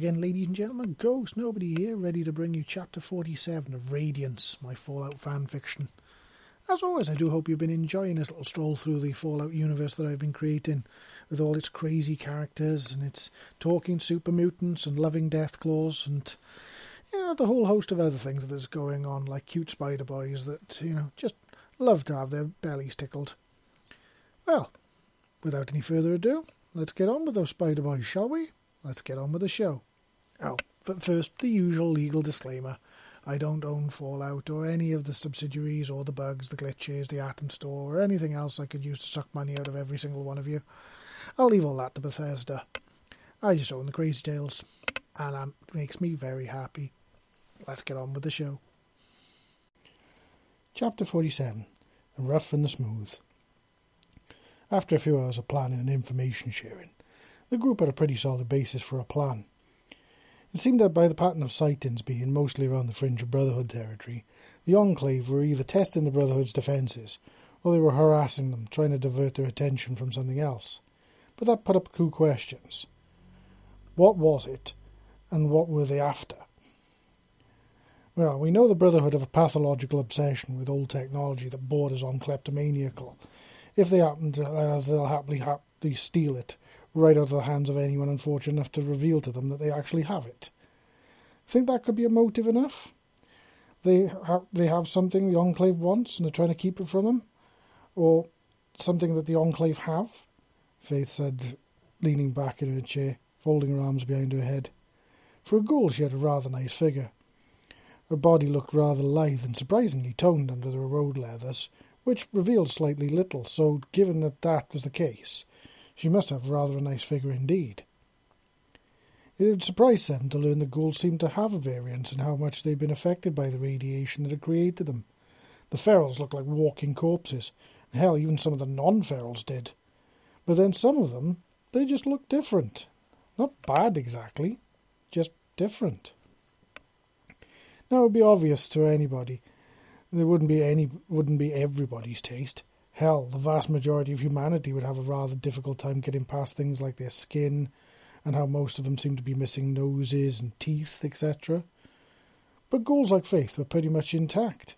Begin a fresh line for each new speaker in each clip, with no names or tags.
again, ladies and gentlemen. Ghost Nobody here, ready to bring you chapter 47 of Radiance, my Fallout fan fiction. As always, I do hope you've been enjoying this little stroll through the Fallout universe that I've been creating, with all its crazy characters and its talking super mutants and loving death claws and you know, the whole host of other things that's going on, like cute spider boys that, you know, just love to have their bellies tickled. Well, without any further ado, let's get on with those spider boys, shall we? let's get on with the show. Oh, but first, the usual legal disclaimer. I don't own Fallout or any of the subsidiaries or the bugs, the glitches, the Atom Store, or anything else I could use to suck money out of every single one of you. I'll leave all that to Bethesda. I just own the Crazy Tales, and it makes me very happy. Let's get on with the show. Chapter 47 The Rough and the Smooth. After a few hours of planning and information sharing, the group had a pretty solid basis for a plan. It seemed that by the pattern of sightings being mostly around the fringe of Brotherhood territory, the Enclave were either testing the Brotherhood's defences, or they were harassing them, trying to divert their attention from something else. But that put up two questions. What was it, and what were they after? Well, we know the Brotherhood have a pathological obsession with old technology that borders on kleptomaniacal. If they happen to, as they'll happily, happily steal it, right out of the hands of anyone unfortunate enough to reveal to them that they actually have it. Think that could be a motive enough? They have they have something the Enclave wants and they're trying to keep it from them, or something that the Enclave have. Faith said, leaning back in her chair, folding her arms behind her head. For a ghoul, she had a rather nice figure. Her body looked rather lithe and surprisingly toned under the road leathers, which revealed slightly little. So, given that that was the case, she must have rather a nice figure indeed. It would surprise them to learn the ghouls seemed to have a variance in how much they'd been affected by the radiation that had created them. The ferals looked like walking corpses, and hell, even some of the non-ferals did. But then some of them, they just looked different. Not bad exactly, just different. Now it would be obvious to anybody. There wouldn't be any, wouldn't be everybody's taste. Hell, the vast majority of humanity would have a rather difficult time getting past things like their skin and how most of them seem to be missing noses and teeth, etc. But ghouls like Faith were pretty much intact.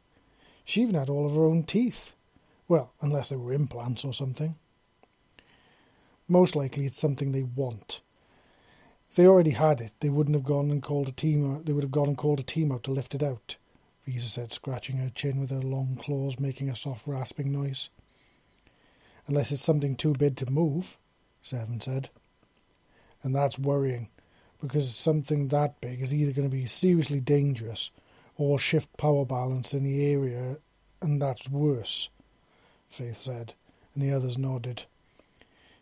She even had all of her own teeth. Well, unless they were implants or something. Most likely it's something they want. If they already had it, they wouldn't have gone and called a team out, they would have gone and called a team out to lift it out, Visa said, scratching her chin with her long claws, making a soft rasping noise unless it's something too big to move, Seven said. And that's worrying, because something that big is either going to be seriously dangerous or shift power balance in the area, and that's worse, Faith said, and the others nodded.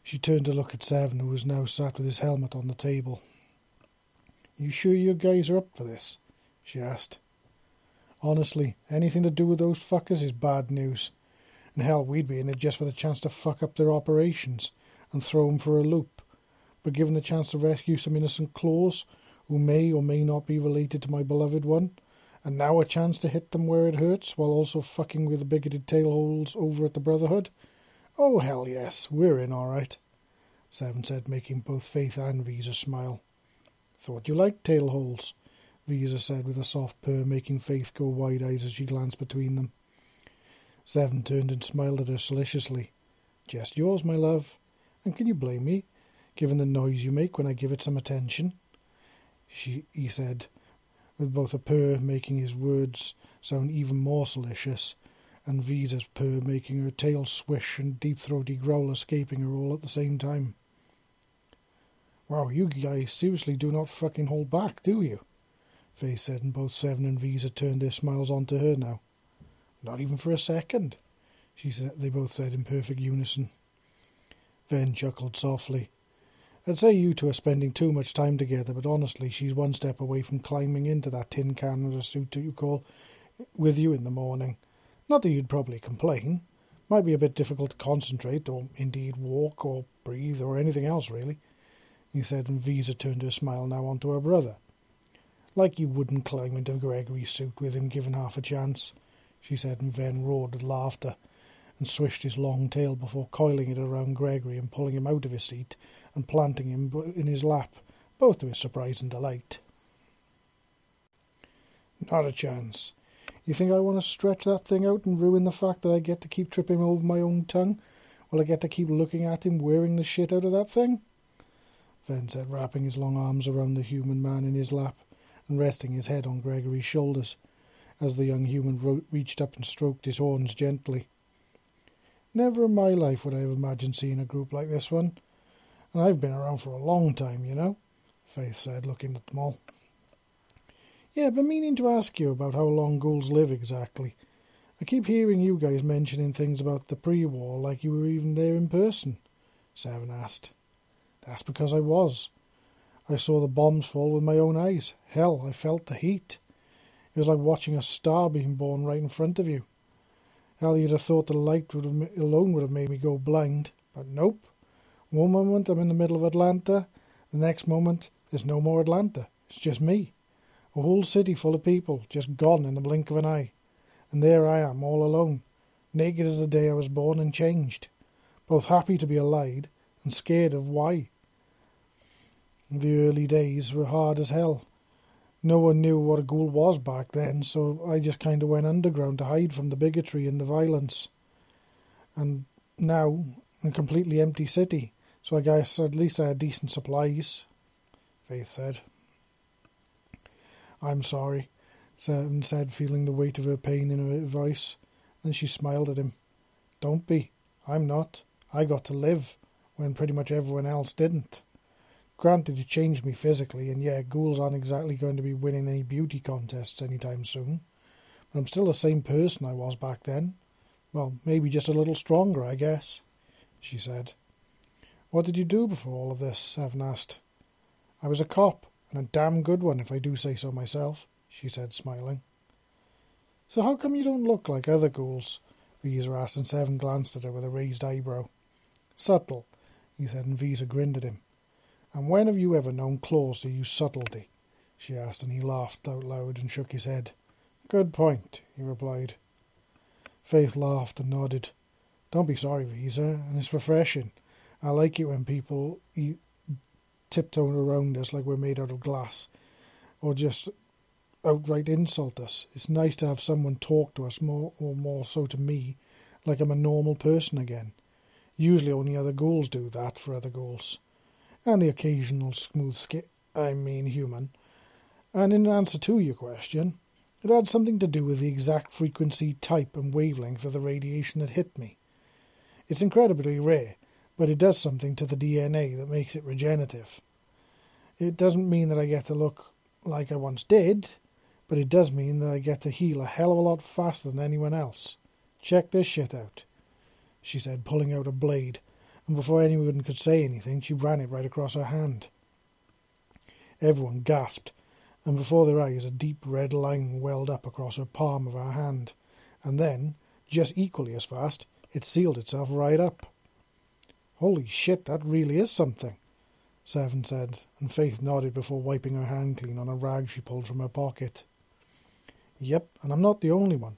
She turned to look at Seven, who was now sat with his helmet on the table. You sure you guys are up for this? she asked. Honestly, anything to do with those fuckers is bad news. And hell, we'd be in it just for the chance to fuck up their operations and throw them for a loop. But given the chance to rescue some innocent claws who may or may not be related to my beloved one, and now a chance to hit them where it hurts while also fucking with the bigoted tailholes over at the Brotherhood? Oh, hell yes, we're in all right, Seven said, making both Faith and Visa smile. Thought you liked tailholes, Visa said with a soft purr, making Faith go wide eyes as she glanced between them. Seven turned and smiled at her solicitously. Just yours, my love. And can you blame me, given the noise you make when I give it some attention? She, he said, with both a purr making his words sound even more salacious, and Visa's purr making her tail swish and deep-throaty growl escaping her all at the same time. Wow, you guys seriously do not fucking hold back, do you? Faith said, and both Seven and Visa turned their smiles onto her now. Not even for a second, she said. They both said in perfect unison. Ven chuckled softly. I'd say you two are spending too much time together, but honestly, she's one step away from climbing into that tin can of a suit that you call with you in the morning. Not that you'd probably complain. Might be a bit difficult to concentrate, or indeed walk, or breathe, or anything else, really, he said, and Visa turned her smile now onto her brother. Like you wouldn't climb into Gregory's suit with him given half a chance she said, and Ven roared with laughter and swished his long tail before coiling it around Gregory and pulling him out of his seat and planting him in his lap both to his surprise and delight. Not a chance. You think I want to stretch that thing out and ruin the fact that I get to keep tripping over my own tongue? while I get to keep looking at him wearing the shit out of that thing? Ven said, wrapping his long arms around the human man in his lap and resting his head on Gregory's shoulders as the young human ro- reached up and stroked his horns gently. Never in my life would I have imagined seeing a group like this one. And I've been around for a long time, you know, Faith said, looking at them all. Yeah, I've been meaning to ask you about how long ghouls live exactly. I keep hearing you guys mentioning things about the pre-war like you were even there in person, Seven asked. That's because I was. I saw the bombs fall with my own eyes. Hell, I felt the heat. It was like watching a star being born right in front of you. Hell, you'd have thought the light would have, alone would have made me go blind. But nope. One moment I'm in the middle of Atlanta, the next moment there's no more Atlanta. It's just me. A whole city full of people, just gone in the blink of an eye. And there I am, all alone, naked as the day I was born and changed, both happy to be alive and scared of why. The early days were hard as hell. No one knew what a ghoul was back then, so I just kind of went underground to hide from the bigotry and the violence. And now, a completely empty city, so I guess at least I had decent supplies, Faith said. I'm sorry, Seven said, feeling the weight of her pain in her voice. Then she smiled at him. Don't be. I'm not. I got to live, when pretty much everyone else didn't. Granted, you changed me physically, and yeah, ghouls aren't exactly going to be winning any beauty contests anytime soon. But I'm still the same person I was back then. Well, maybe just a little stronger, I guess, she said. What did you do before all of this? Seven asked. I was a cop, and a damn good one, if I do say so myself, she said, smiling. So how come you don't look like other ghouls? Visa asked, and Seven glanced at her with a raised eyebrow. Subtle, he said, and Visa grinned at him. And when have you ever known claws to use subtlety? she asked, and he laughed out loud and shook his head. Good point, he replied. Faith laughed and nodded. Don't be sorry, Visa, and it's refreshing. I like it when people eat tiptoeing around us like we're made out of glass, or just outright insult us. It's nice to have someone talk to us more, or more so to me, like I'm a normal person again. Usually only other ghouls do that for other ghouls. And the occasional smooth skit, I mean human. And in answer to your question, it had something to do with the exact frequency, type, and wavelength of the radiation that hit me. It's incredibly rare, but it does something to the DNA that makes it regenerative. It doesn't mean that I get to look like I once did, but it does mean that I get to heal a hell of a lot faster than anyone else. Check this shit out, she said, pulling out a blade, and before anyone could say anything, she ran it right across her hand. Everyone gasped, and before their eyes a deep red line welled up across her palm of her hand, and then, just equally as fast, it sealed itself right up. Holy shit, that really is something, Seven said, and Faith nodded before wiping her hand clean on a rag she pulled from her pocket. Yep, and I'm not the only one.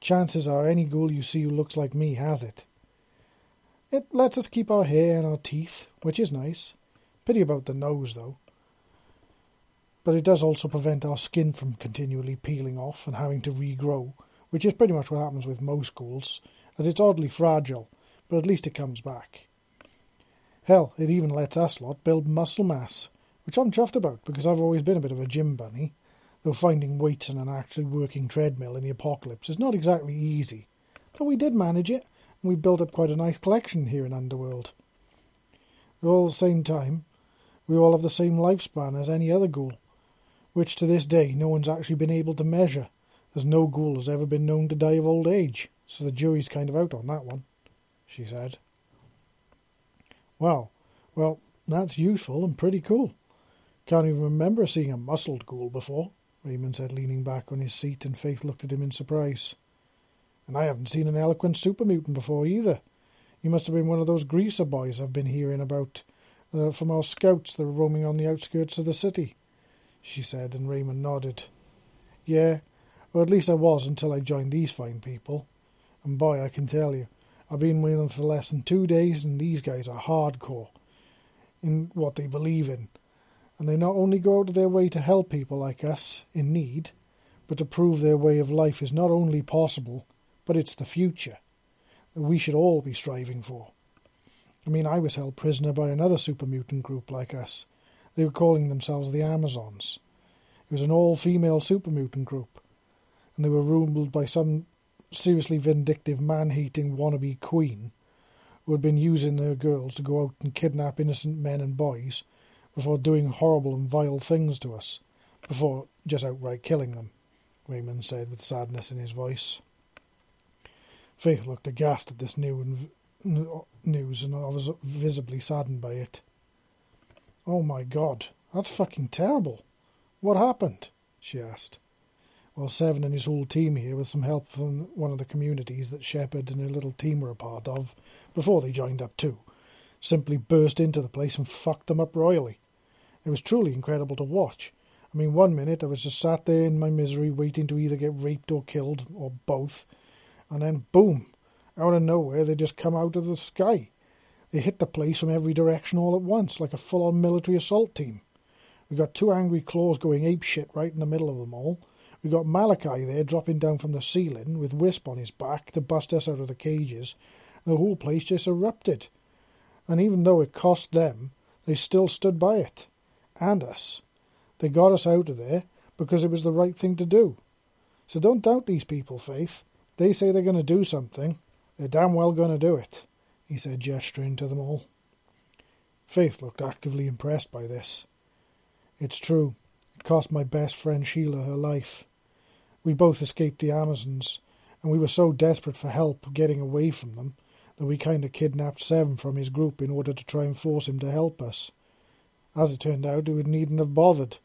Chances are any ghoul you see who looks like me has it. It lets us keep our hair and our teeth, which is nice. Pity about the nose, though. But it does also prevent our skin from continually peeling off and having to regrow, which is pretty much what happens with most ghouls, as it's oddly fragile, but at least it comes back. Hell, it even lets us lot build muscle mass, which I'm chuffed about because I've always been a bit of a gym bunny, though finding weights on an actually working treadmill in the apocalypse is not exactly easy. But we did manage it, and we built up quite a nice collection here in Underworld. We're all the same time. We all have the same lifespan as any other ghoul, which to this day no one's actually been able to measure, as no ghoul has ever been known to die of old age, so the jury's kind of out on that one, she said. Well, well, that's useful and pretty cool. Can't even remember seeing a muscled ghoul before, Raymond said, leaning back on his seat, and Faith looked at him in surprise. And I haven't seen an eloquent super mutant before either. You must have been one of those greaser boys I've been hearing about uh, from our scouts that are roaming on the outskirts of the city, she said, and Raymond nodded. Yeah, or at least I was until I joined these fine people. And boy, I can tell you, I've been with them for less than two days, and these guys are hardcore in what they believe in. And they not only go out of their way to help people like us in need, but to prove their way of life is not only possible, but it's the future that we should all be striving for. I mean, I was held prisoner by another super mutant group like us. They were calling themselves the Amazons. It was an all female super mutant group, and they were ruled by some seriously vindictive, man hating wannabe queen who had been using their girls to go out and kidnap innocent men and boys before doing horrible and vile things to us, before just outright killing them, Raymond said with sadness in his voice. Faith looked aghast at this new news and I was visibly saddened by it. Oh my god, that's fucking terrible. What happened? she asked. Well, Seven and his whole team here, with some help from one of the communities that Shepard and her little team were a part of, before they joined up too, simply burst into the place and fucked them up royally. It was truly incredible to watch. I mean, one minute I was just sat there in my misery waiting to either get raped or killed, or both, and then boom, out of nowhere they just come out of the sky. They hit the place from every direction all at once, like a full on military assault team. We got two angry claws going ape shit right in the middle of them all. We got Malachi there dropping down from the ceiling with Wisp on his back to bust us out of the cages. The whole place just erupted. And even though it cost them, they still stood by it. And us. They got us out of there because it was the right thing to do. So don't doubt these people, Faith. They say they're going to do something. They're damn well going to do it, he said, gesturing to them all. Faith looked actively impressed by this. It's true. It cost my best friend Sheila her life. We both escaped the Amazons, and we were so desperate for help getting away from them that we kind of kidnapped Seven from his group in order to try and force him to help us. As it turned out, we needn't have bothered.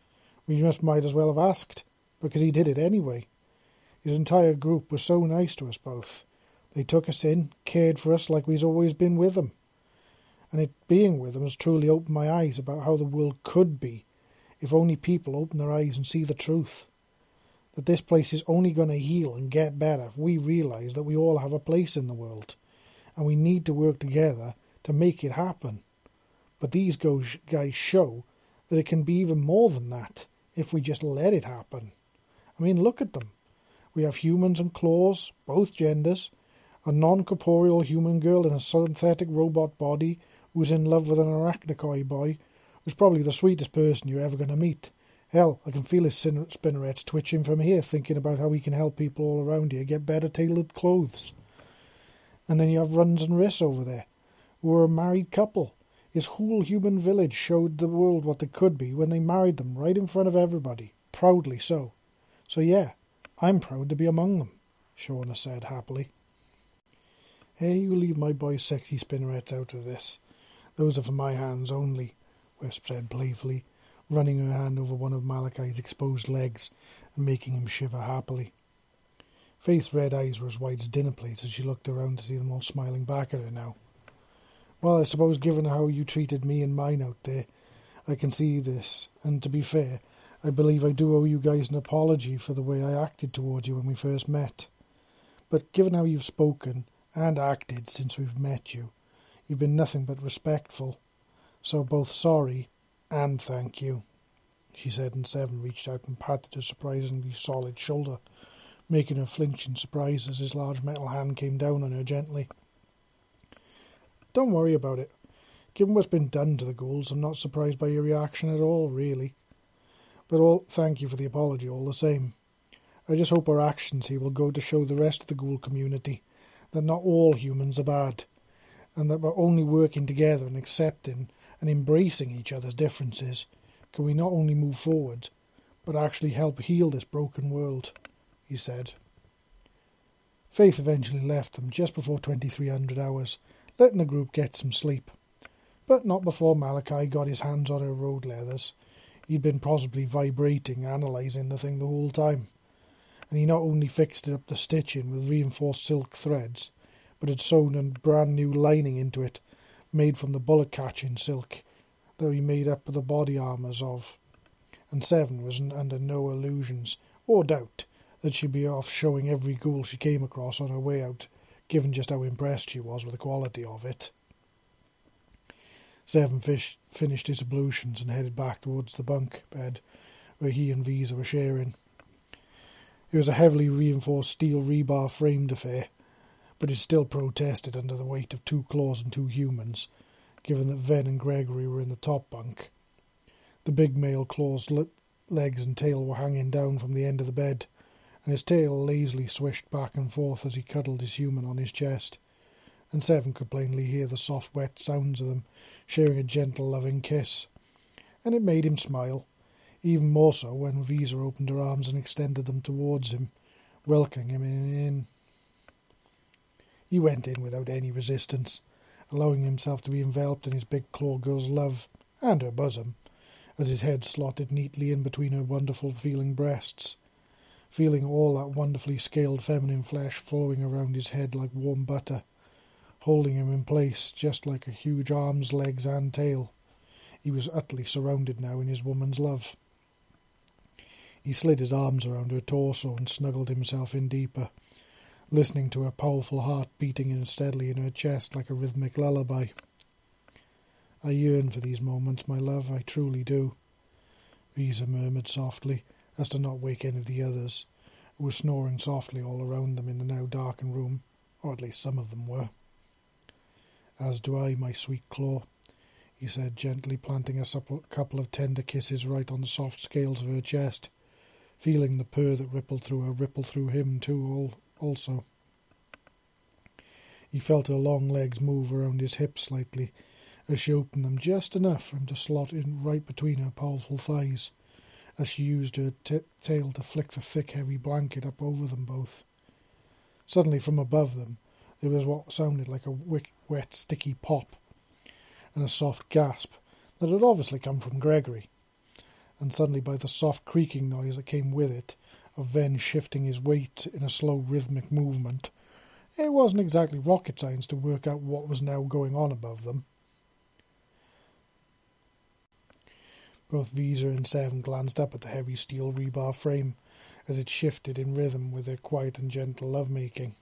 We just might as well have asked, because he did it anyway. His entire group was so nice to us both. They took us in, cared for us like we'd always been with them. And it being with them has truly opened my eyes about how the world could be if only people open their eyes and see the truth. That this place is only going to heal and get better if we realise that we all have a place in the world, and we need to work together to make it happen. But these guys show that it can be even more than that if we just let it happen. I mean, look at them. We have humans and claws, both genders, a non-corporeal human girl in a synthetic robot body who's in love with an arachnoid boy who's probably the sweetest person you're ever going to meet. Hell, I can feel his spinnerets twitching from here, thinking about how he can help people all around here get better tailored clothes. And then you have Runs and Riss over there, who are a married couple. His whole human village showed the world what they could be when they married them right in front of everybody, proudly so. So yeah, I'm proud to be among them, Shauna said happily. Hey, you leave my boy sexy spinnerets out of this. Those are for my hands only, Wisp said playfully, running her hand over one of Malachi's exposed legs and making him shiver happily. Faith's red eyes were as wide as dinner plates as she looked around to see them all smiling back at her now. Well, I suppose given how you treated me and mine out there, I can see this, and to be fair, I believe I do owe you guys an apology for the way I acted towards you when we first met. But given how you've spoken, and acted since we've met you. You've been nothing but respectful. So both sorry and thank you, she said, and Seven reached out and patted her surprisingly solid shoulder, making her flinch in surprise as his large metal hand came down on her gently. Don't worry about it. Given what's been done to the ghouls, I'm not surprised by your reaction at all, really. But all thank you for the apology all the same. I just hope our actions here will go to show the rest of the ghoul community that not all humans are bad, and that by only working together and accepting and embracing each other's differences can we not only move forward, but actually help heal this broken world, he said. Faith eventually left them just before 2300 hours, letting the group get some sleep. But not before Malachi got his hands on her road leathers. He'd been possibly vibrating, analysing the thing the whole time and he not only fixed up the stitching with reinforced silk threads, but had sewn a brand new lining into it, made from the bullet catching silk that he made up the body armours of. And Seven was under no illusions or doubt that she'd be off showing every ghoul she came across on her way out, given just how impressed she was with the quality of it. Seven Fish finished his ablutions and headed back towards the bunk bed where he and Visa were sharing. It was a heavily reinforced steel rebar framed affair, but it still protested under the weight of two claws and two humans, given that Ven and Gregory were in the top bunk. The big male claw's legs and tail were hanging down from the end of the bed, and his tail lazily swished back and forth as he cuddled his human on his chest, and Seven could plainly hear the soft, wet sounds of them sharing a gentle, loving kiss, and it made him smile, even more so when Visa opened her arms and extended them towards him, welcoming him in. He went in without any resistance, allowing himself to be enveloped in his big claw girl's love and her bosom, as his head slotted neatly in between her wonderful feeling breasts, feeling all that wonderfully scaled feminine flesh flowing around his head like warm butter, holding him in place just like a huge arms, legs, and tail. He was utterly surrounded now in his woman's love. He slid his arms around her torso and snuggled himself in deeper, listening to her powerful heart beating steadily in her chest like a rhythmic lullaby. I yearn for these moments, my love, I truly do. Visa murmured softly, as to not wake any of the others, who were snoring softly all around them in the now darkened room, or at least some of them were. As do I, my sweet Claw, he said, gently planting a couple of tender kisses right on the soft scales of her chest, feeling the purr that rippled through her ripple through him too, also. He felt her long legs move around his hips slightly, as she opened them just enough for him to slot in right between her powerful thighs, as she used her t- tail to flick the thick, heavy blanket up over them both. Suddenly, from above them, there was what sounded like a wick, wet, sticky pop, and a soft gasp that had obviously come from Gregory. And suddenly, by the soft creaking noise that came with it, of Ven shifting his weight in a slow rhythmic movement, it wasn't exactly rocket science to work out what was now going on above them. Both Visa and Seven glanced up at the heavy steel rebar frame as it shifted in rhythm with their quiet and gentle love-making.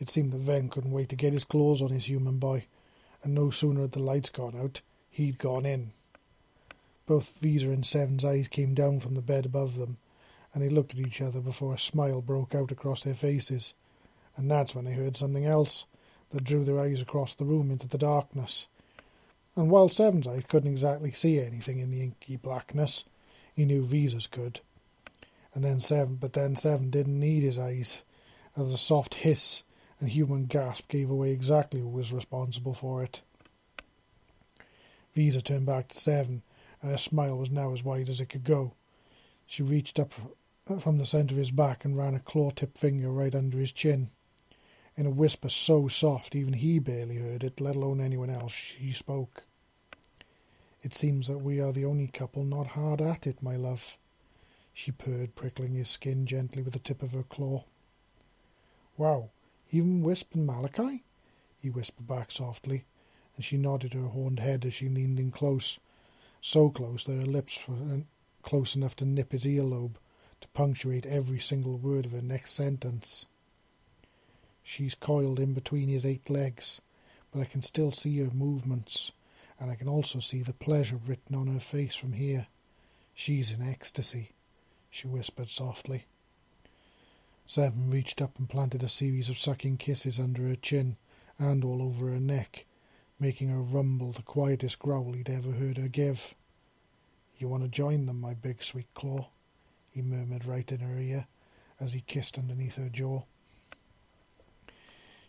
It seemed that Ven couldn't wait to get his claws on his human boy, and no sooner had the lights gone out, he'd gone in. Both Visa and Seven's eyes came down from the bed above them, and they looked at each other before a smile broke out across their faces. And that's when they heard something else that drew their eyes across the room into the darkness and while Seven's eyes couldn't exactly see anything in the inky blackness, he knew Visa's could. And then Seven, but then Seven didn't need his eyes, as a soft hiss and human gasp gave away exactly who was responsible for it. Visa turned back to Seven, and her smile was now as wide as it could go. She reached up from the centre of his back and ran a claw-tipped finger right under his chin in a whisper so soft even he barely heard it, let alone anyone else, she spoke. It seems that we are the only couple not hard at it, my love, she purred, prickling his skin gently with the tip of her claw. Wow, even Wisp and Malachi? he whispered back softly, and she nodded her horned head as she leaned in close, so close that her lips were uh, close enough to nip his earlobe, to punctuate every single word of her next sentence. She's coiled in between his eight legs, but I can still see her movements, and I can also see the pleasure written on her face from here. She's in ecstasy, she whispered softly. Seven reached up and planted a series of sucking kisses under her chin and all over her neck, making her rumble the quietest growl he'd ever heard her give. You want to join them, my big sweet claw? he murmured right in her ear as he kissed underneath her jaw.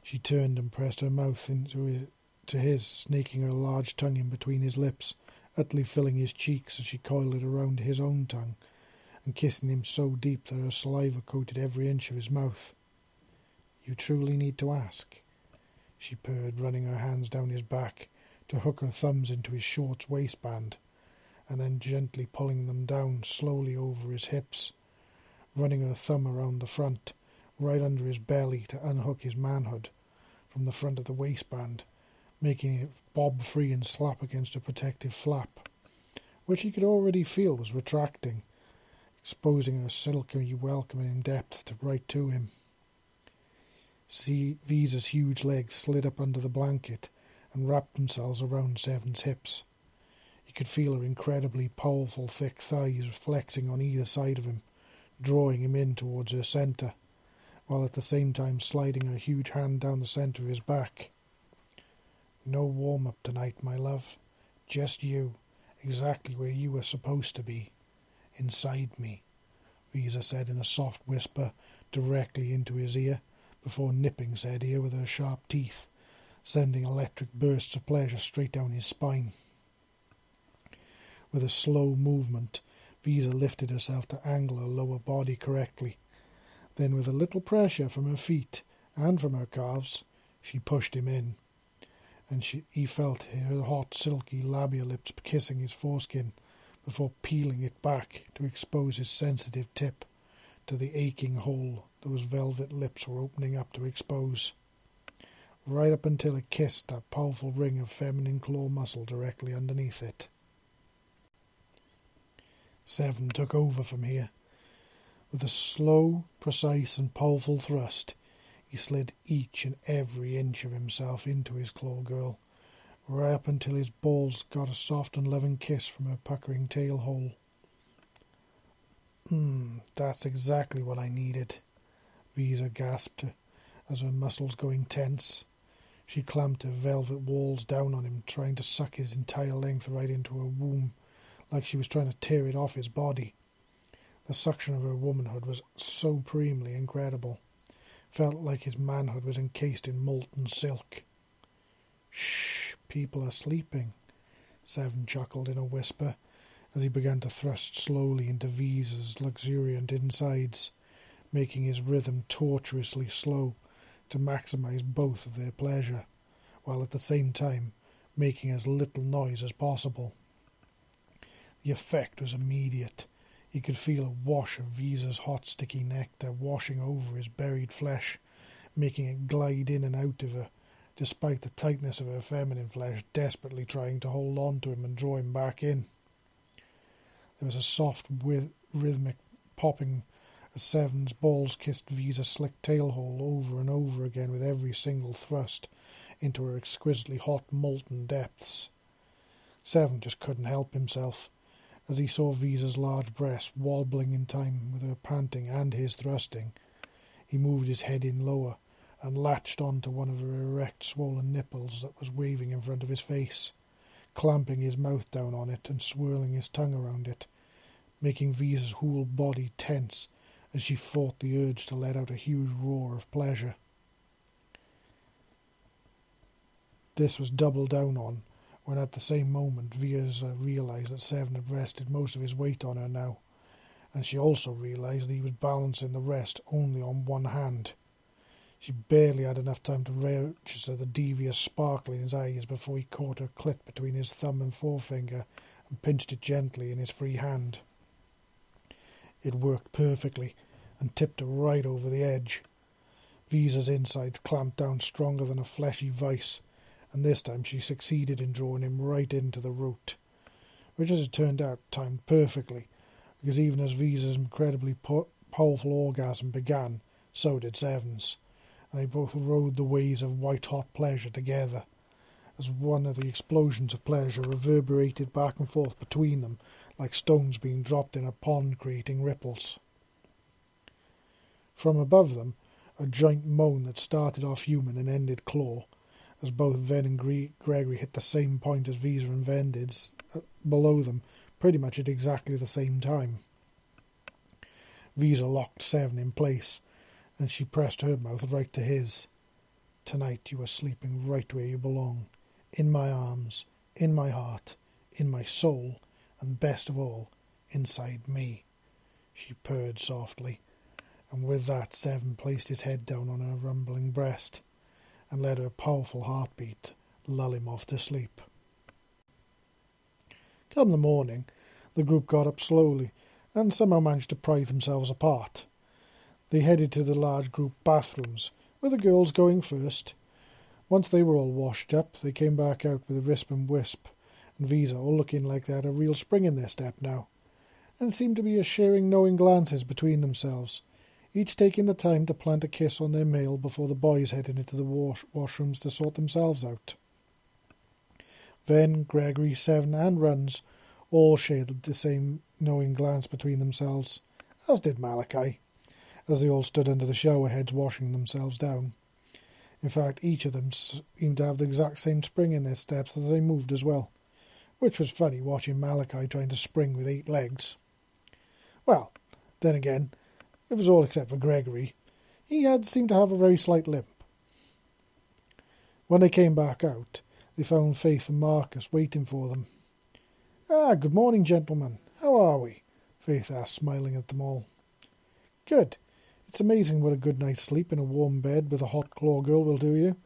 She turned and pressed her mouth into to his, snaking her large tongue in between his lips, utterly filling his cheeks as she coiled it around his own tongue, and kissing him so deep that her saliva coated every inch of his mouth. You truly need to ask, she purred, running her hands down his back to hook her thumbs into his shorts waistband, and then gently pulling them down slowly over his hips, running her thumb around the front right under his belly to unhook his manhood from the front of the waistband, making it bob free and slap against a protective flap, which he could already feel was retracting, exposing a silky, welcoming depth to right to him. See, Visa's huge legs slid up under the blanket and wrapped themselves around Seven's hips. He could feel her incredibly powerful, thick thighs flexing on either side of him, drawing him in towards her centre, while at the same time sliding her huge hand down the centre of his back. No warm up tonight, my love. Just you, exactly where you were supposed to be. Inside me, Visa said in a soft whisper directly into his ear, before nipping said ear with her sharp teeth, sending electric bursts of pleasure straight down his spine. With a slow movement, Visa lifted herself to angle her lower body correctly. Then, with a little pressure from her feet and from her calves, she pushed him in. And she, he felt her hot, silky labia lips kissing his foreskin before peeling it back to expose his sensitive tip to the aching hole those velvet lips were opening up to expose. Right up until it kissed that powerful ring of feminine claw muscle directly underneath it. Seven took over from here. With a slow, precise, and powerful thrust, he slid each and every inch of himself into his claw girl, right up until his balls got a soft and loving kiss from her puckering tail hole. Hmm, that's exactly what I needed, Visa gasped as her muscles going tense. She clamped her velvet walls down on him, trying to suck his entire length right into her womb, like she was trying to tear it off his body. The suction of her womanhood was supremely incredible. Felt like his manhood was encased in molten silk. Shh, people are sleeping, Seven chuckled in a whisper as he began to thrust slowly into Visa's luxuriant insides, making his rhythm tortuously slow to maximize both of their pleasure, while at the same time making as little noise as possible. The effect was immediate. He could feel a wash of Visa's hot, sticky nectar washing over his buried flesh, making it glide in and out of her, despite the tightness of her feminine flesh desperately trying to hold on to him and draw him back in. There was a soft, rhythmic popping as Seven's balls kissed Visa's slick tail hole over and over again with every single thrust into her exquisitely hot, molten depths. Seven just couldn't help himself as he saw Visa's large breasts wobbling in time with her panting and his thrusting. He moved his head in lower and latched on to one of her erect, swollen nipples that was waving in front of his face, clamping his mouth down on it and swirling his tongue around it, making Visa's whole body tense as she fought the urge to let out a huge roar of pleasure. This was doubled down on when at the same moment Visa realized that Seven had rested most of his weight on her now, and she also realized that he was balancing the rest only on one hand. She barely had enough time to register the devious sparkle in his eyes before he caught her clit between his thumb and forefinger and pinched it gently in his free hand. It worked perfectly and tipped her right over the edge. Visa's insides clamped down stronger than a fleshy vice, and this time she succeeded in drawing him right into the root, which, as it turned out, timed perfectly, because even as Visa's incredibly po- powerful orgasm began, so did Seven's, they both rode the waves of white hot pleasure together, as one of the explosions of pleasure reverberated back and forth between them like stones being dropped in a pond creating ripples. From above them, a joint moan that started off human and ended claw, as both Ven and Gregory hit the same point as Visa and Ven did, uh, below them, pretty much at exactly the same time. Visa locked Seven in place, and she pressed her mouth right to his. Tonight you are sleeping right where you belong, in my arms, in my heart, in my soul, and best of all, inside me, she purred softly, and with that Seven placed his head down on her rumbling breast, and let her powerful heartbeat lull him off to sleep. Come the morning, the group got up slowly, and somehow managed to pry themselves apart. They headed to the large group bathrooms, with the girls going first. Once they were all washed up, they came back out with a wisp and wisp, and Visa all looking like they had a real spring in their step now, and seemed to be sharing knowing glances between themselves, each taking the time to plant a kiss on their male before the boys headed into the wash- washrooms to sort themselves out. Ven, Gregory, Seven, and Runs all shared the same knowing glance between themselves, as did Malachi, as they all stood under the shower heads washing themselves down. In fact, each of them seemed to have the exact same spring in their steps as they moved as well, which was funny watching Malachi trying to spring with eight legs. Well, then again, it was all except for Gregory. He had seemed to have a very slight limp. When they came back out, they found Faith and Marcus waiting for them. Ah, good morning, gentlemen. How are we? Faith asked, smiling at them all. Good. It's amazing what a good night's sleep in a warm bed with a hot claw girl will do you,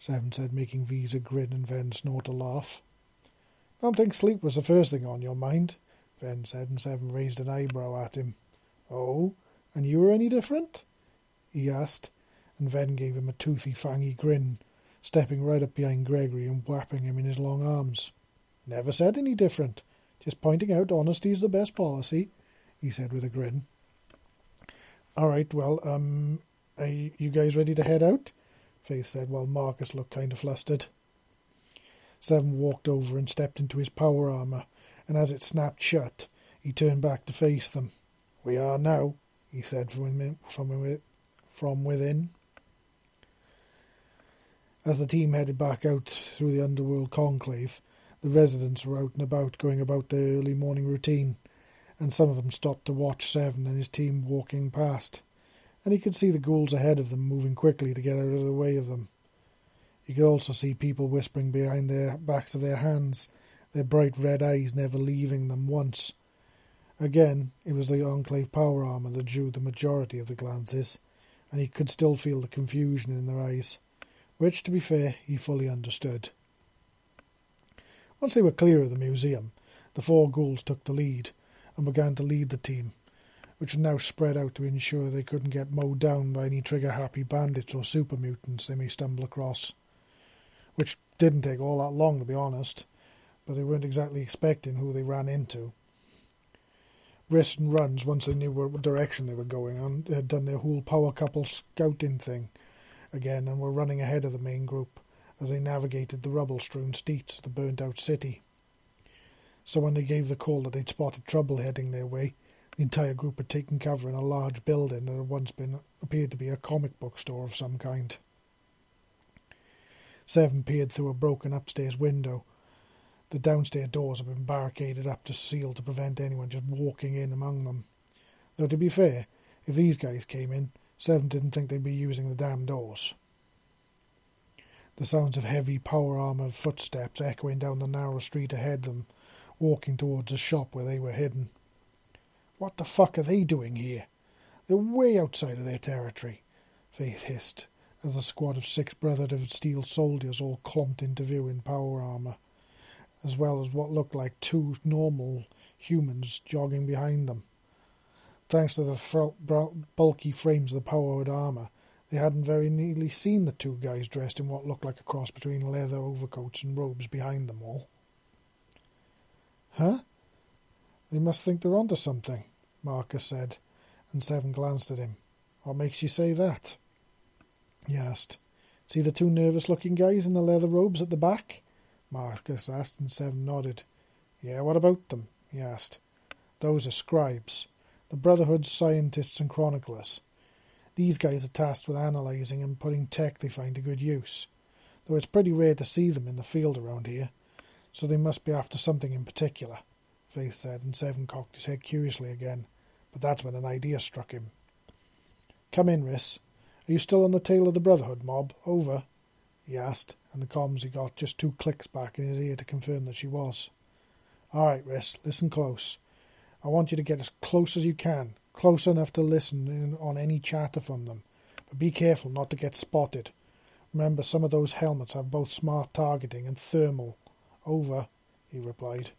Seven said, making Visa grin and Ven snort a laugh. I don't think sleep was the first thing on your mind, Ven said, and Seven raised an eyebrow at him. Oh, and you were any different? he asked, and Ven gave him a toothy, fangy grin, stepping right up behind Gregory and whapping him in his long arms. Never said any different. Just pointing out honesty's the best policy, he said with a grin. All right, well, um, are you guys ready to head out? Faith said while Marcus looked kind of flustered. Seven walked over and stepped into his power armour, and as it snapped shut, he turned back to face them. We are now, he said from, from, from within. As the team headed back out through the underworld conclave, the residents were out and about going about their early morning routine and some of them stopped to watch Seven and his team walking past, and he could see the ghouls ahead of them moving quickly to get out of the way of them. He could also see people whispering behind their backs of their hands, their bright red eyes never leaving them once. Again, it was the Enclave power armor that drew the majority of the glances, and he could still feel the confusion in their eyes, which, to be fair, he fully understood. Once they were clear of the museum, the four ghouls took the lead, and began to lead the team, which had now spread out to ensure they couldn't get mowed down by any trigger happy bandits or super mutants they may stumble across. Which didn't take all that long, to be honest, but they weren't exactly expecting who they ran into. Riss and Runs, once they knew what direction they were going on, they had done their whole power couple scouting thing again and were running ahead of the main group as they navigated the rubble strewn streets of the burnt out city so when they gave the call that they'd spotted trouble heading their way, the entire group had taken cover in a large building that had once been appeared to be a comic book store of some kind. Seven peered through a broken upstairs window. The downstairs doors had been barricaded up to seal to prevent anyone just walking in among them. Though to be fair, if these guys came in, Seven didn't think they'd be using the damn doors. The sounds of heavy power armoured footsteps echoing down the narrow street ahead of them walking towards a shop where they were hidden. What the fuck are they doing here? They're way outside of their territory, Faith hissed, as a squad of six Brotherhood of Steel soldiers all clumped into view in power armour, as well as what looked like two normal humans jogging behind them. Thanks to the bulky frames of the powered armour, they hadn't very nearly seen the two guys dressed in what looked like a cross between leather overcoats and robes behind them all. Huh? They must think they're onto something, Marcus said, and Seven glanced at him. What makes you say that? he asked. See the two nervous looking guys in the leather robes at the back? Marcus asked, and Seven nodded. Yeah, what about them? he asked. Those are scribes, the Brotherhood's scientists and chroniclers. These guys are tasked with analysing and putting tech they find to good use, though it's pretty rare to see them in the field around here. So they must be after something in particular, Faith said, and Seven cocked his head curiously again. But that's when an idea struck him. Come in, Riss. Are you still on the tail of the Brotherhood mob? Over, he asked, and the comms he got just two clicks back in his ear to confirm that she was. All right, Riss, listen close. I want you to get as close as you can, close enough to listen in on any chatter from them, but be careful not to get spotted. Remember, some of those helmets have both smart targeting and thermal, over, he replied.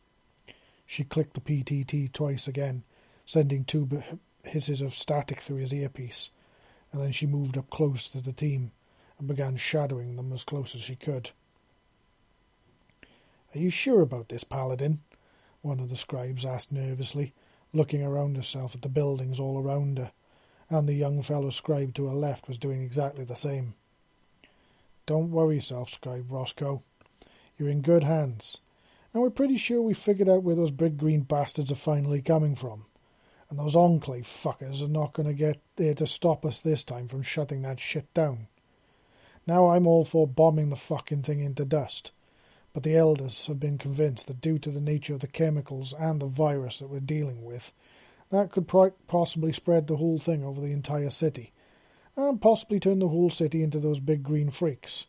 She clicked the PTT twice again, sending two hisses of static through his earpiece, and then she moved up close to the team and began shadowing them as close as she could. Are you sure about this, Paladin? One of the scribes asked nervously, looking around herself at the buildings all around her, and the young fellow scribe to her left was doing exactly the same. Don't worry yourself, Scribe Roscoe. You're in good hands. And we're pretty sure we figured out where those big green bastards are finally coming from. And those Enclave fuckers are not going to get there to stop us this time from shutting that shit down. Now I'm all for bombing the fucking thing into dust. But the elders have been convinced that due to the nature of the chemicals and the virus that we're dealing with, that could possibly spread the whole thing over the entire city, and possibly turn the whole city into those big green freaks.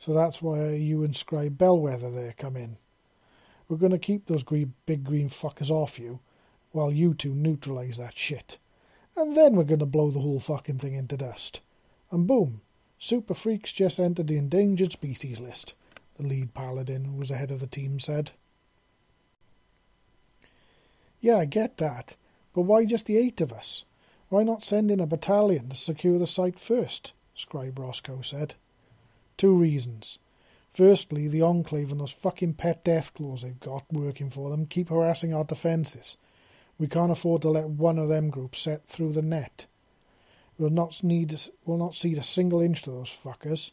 So that's why you and Scribe Bellwether there come in. We're going to keep those green, big green fuckers off you, while you two neutralize that shit. And then we're going to blow the whole fucking thing into dust. And boom, Super Freaks just entered the endangered species list, the lead paladin who was ahead of the team said. Yeah, I get that, but why just the eight of us? Why not send in a battalion to secure the site first? Scribe Roscoe said. Two reasons. Firstly, the Enclave and those fucking pet death claws they've got working for them keep harassing our defences. We can't afford to let one of them groups set through the net. We'll not need we'll not cede a single inch to those fuckers.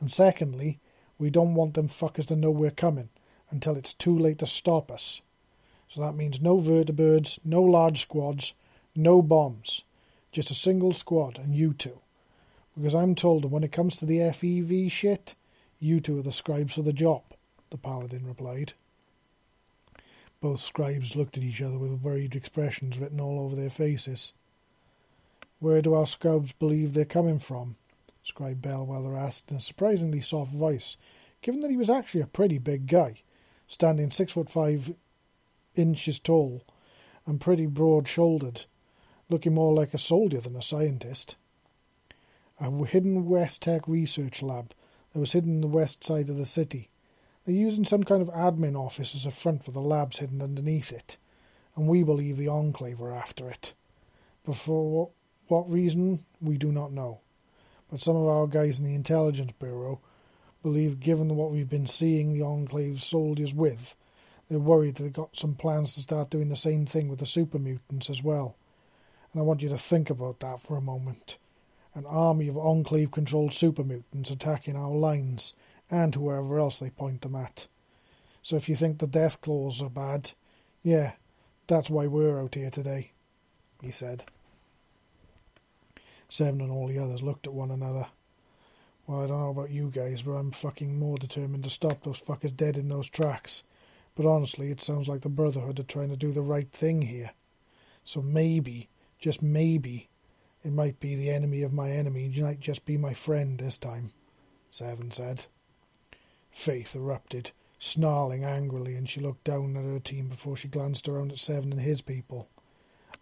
And secondly, we don't want them fuckers to know we're coming until it's too late to stop us. So that means no vertibirds, no large squads, no bombs. Just a single squad and you two. Because I'm told that when it comes to the FEV shit, you two are the scribes for the job, the paladin replied. Both scribes looked at each other with worried expressions written all over their faces. Where do our scribes believe they're coming from? Scribe Bellwether asked in a surprisingly soft voice, given that he was actually a pretty big guy, standing six foot five inches tall and pretty broad shouldered, looking more like a soldier than a scientist. A hidden West Tek research lab that was hidden in the west side of the city. They're using some kind of admin office as a front for the labs hidden underneath it, and we believe the Enclave were after it. But for what, reason, we do not know. But some of our guys in the Intelligence Bureau believe, given what we've been seeing the Enclave soldiers with, they're worried they've got some plans to start doing the same thing with the super mutants as well. And I want you to think about that for a moment. An army of Enclave controlled super mutants attacking our lines and whoever else they point them at. So if you think the Deathclaws are bad, yeah, that's why we're out here today, he said. Seven and all the others looked at one another. Well, I don't know about you guys, but I'm fucking more determined to stop those fuckers dead in those tracks. But honestly, it sounds like the Brotherhood are trying to do the right thing here. So maybe, just maybe, it might be the enemy of my enemy, it might just be my friend this time, Seven said. Faith erupted, snarling angrily, and she looked down at her team before she glanced around at Seven and his people.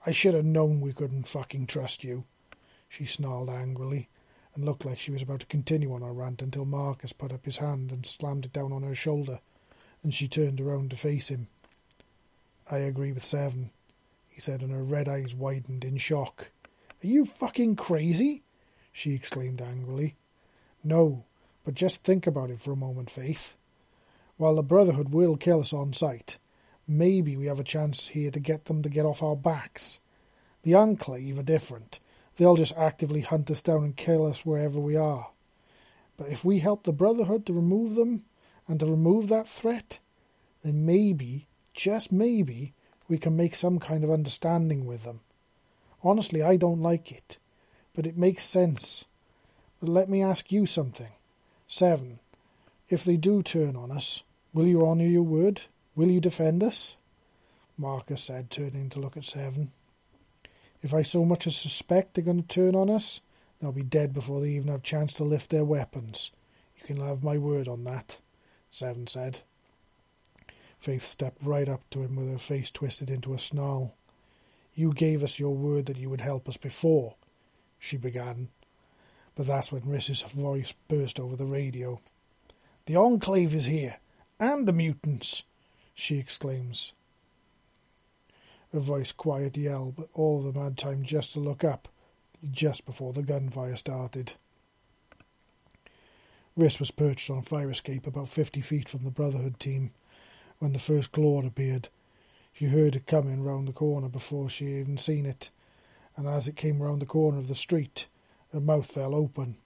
I should have known we couldn't fucking trust you, she snarled angrily, and looked like she was about to continue on her rant until Marcus put up his hand and slammed it down on her shoulder and she turned around to face him. I agree with Seven, he said, and her red eyes widened in shock. Are you fucking crazy? she exclaimed angrily. No, but just think about it for a moment, Faith. While the Brotherhood will kill us on sight, maybe we have a chance here to get them to get off our backs. The Enclave are different. They'll just actively hunt us down and kill us wherever we are. But if we help the Brotherhood to remove them, and to remove that threat, then maybe, just maybe, we can make some kind of understanding with them. Honestly, I don't like it, but it makes sense. But let me ask you something. Seven, if they do turn on us, will you honour your word? Will you defend us? Marcus said, turning to look at Seven. If I so much as suspect they're going to turn on us, they'll be dead before they even have a chance to lift their weapons. You can have my word on that. Seven said. Faith stepped right up to him with her face twisted into a snarl. You gave us your word that you would help us before, she began. But that's when Riss's voice burst over the radio. The Enclave is here, and the mutants, she exclaims. Her voice quiet yell, but all of them had time just to look up, just before the gunfire started. Riss was perched on a fire escape about fifty feet from the Brotherhood team when the first claw appeared. She heard it coming round the corner before she even seen it, and as it came round the corner of the street, her mouth fell open.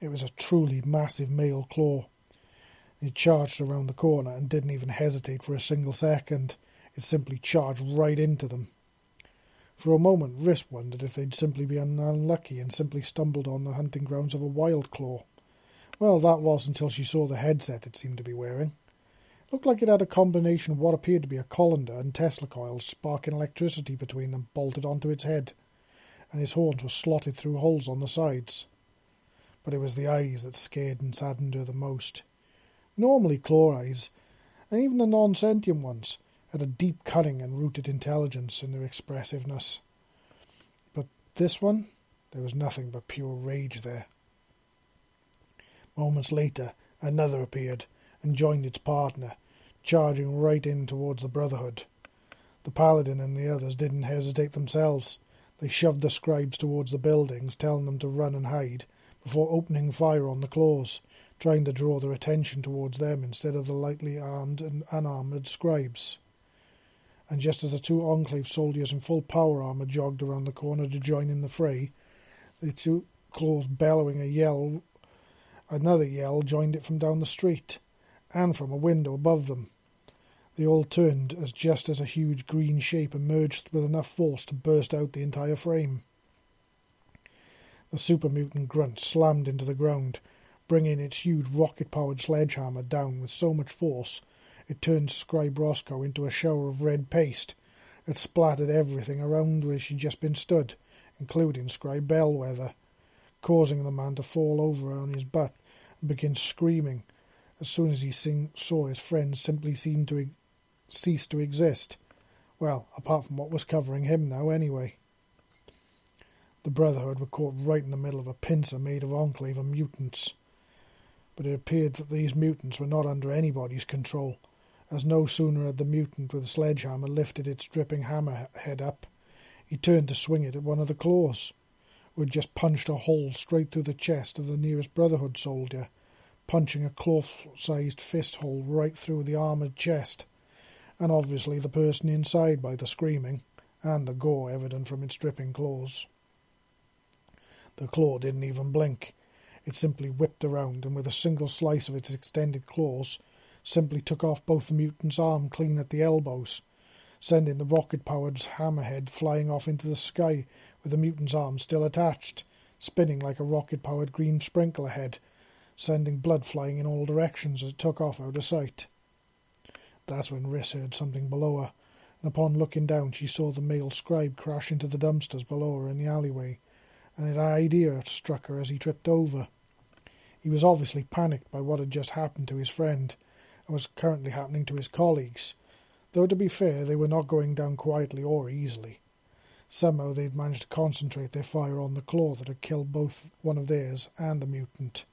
It was a truly massive male claw, It charged around the corner and didn't even hesitate for a single second. It simply charged right into them. For a moment, Riss wondered if they'd simply been unlucky and simply stumbled on the hunting grounds of a wild claw. Well, that was until she saw the headset it seemed to be wearing. Looked like it had a combination of what appeared to be a colander and Tesla coils sparking electricity between them bolted onto its head, and his horns were slotted through holes on the sides. But it was the eyes that scared and saddened her the most. Normally, claw eyes, and even the non sentient ones, had a deep cunning and rooted intelligence in their expressiveness. But this one, there was nothing but pure rage there. Moments later, another appeared and joined its partner, charging right in towards the Brotherhood. The Paladin and the others didn't hesitate themselves. They shoved the scribes towards the buildings, telling them to run and hide, before opening fire on the claws, trying to draw their attention towards them instead of the lightly armed and unarmed scribes and just as the two Enclave soldiers in full power armour jogged around the corner to join in the fray, the two claws bellowing a yell, another yell joined it from down the street, and from a window above them. They all turned as just as a huge green shape emerged with enough force to burst out the entire frame. The super mutant grunt slammed into the ground, bringing its huge rocket powered sledgehammer down with so much force it turned Scribe Roscoe into a shower of red paste. It splattered everything around where she'd just been stood, including Scribe Bellwether, causing the man to fall over on his butt and begin screaming as soon as he sing- saw his friend simply seemed to ex- cease to exist. Well, apart from what was covering him now, anyway. The Brotherhood were caught right in the middle of a pincer made of Enclave and mutants. But it appeared that these mutants were not under anybody's control as no sooner had the mutant with the sledgehammer lifted its dripping hammer head up, he turned to swing it at one of the claws, who had just punched a hole straight through the chest of the nearest Brotherhood soldier, punching a claw-sized fist hole right through the armoured chest, and obviously the person inside by the screaming, and the gore evident from its dripping claws. The claw didn't even blink. It simply whipped around, and with a single slice of its extended claws, simply took off both the mutant's arm clean at the elbows, sending the rocket powered hammerhead flying off into the sky with the mutant's arm still attached, spinning like a rocket powered green sprinkler head, sending blood flying in all directions as it took off out of sight. That's when Riss heard something below her, and upon looking down she saw the male scribe crash into the dumpsters below her in the alleyway, and an idea struck her as he tripped over. He was obviously panicked by what had just happened to his friend, and was currently happening to his colleagues, though to be fair, they were not going down quietly or easily. Somehow they'd managed to concentrate their fire on the claw that had killed both one of theirs and the mutant,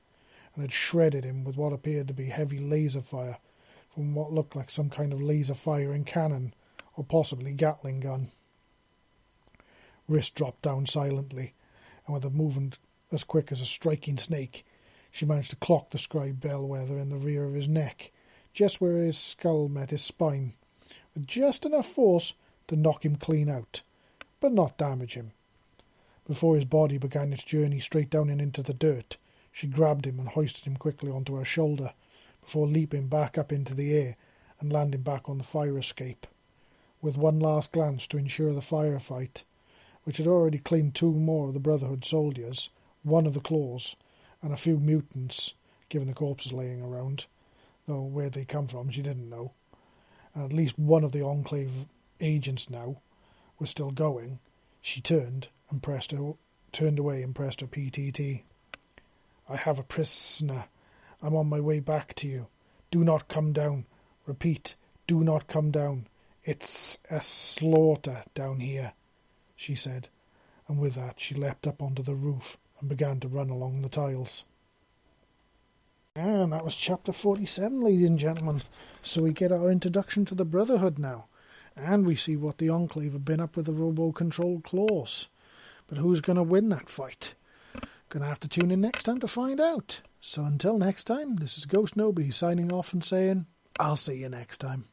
and had shredded him with what appeared to be heavy laser fire from what looked like some kind of laser firing cannon, or possibly Gatling gun. Riss dropped down silently, and with a movement as quick as a striking snake, she managed to clock the scribe Bellwether in the rear of his neck just where his skull met his spine, with just enough force to knock him clean out, but not damage him. Before his body began its journey straight down and into the dirt, she grabbed him and hoisted him quickly onto her shoulder, before leaping back up into the air and landing back on the fire escape. With one last glance to ensure the firefight, which had already claimed two more of the Brotherhood soldiers, one of the claws, and a few mutants, given the corpses laying around, though where they come from she didn't know. And at least one of the Enclave agents now was still going. She turned and pressed her, turned away and pressed her PTT. I have a prisoner. I'm on my way back to you. Do not come down. Repeat, do not come down. It's a slaughter down here, she said, and with that she leapt up onto the roof and began to run along the tiles. And that was chapter 47, ladies and gentlemen. So we get our introduction to the Brotherhood now. And we see what the Enclave have been up with the robo controlled claws. But who's going to win that fight? Gonna have to tune in next time to find out. So until next time, this is Ghost Nobody signing off and saying, I'll see you next time.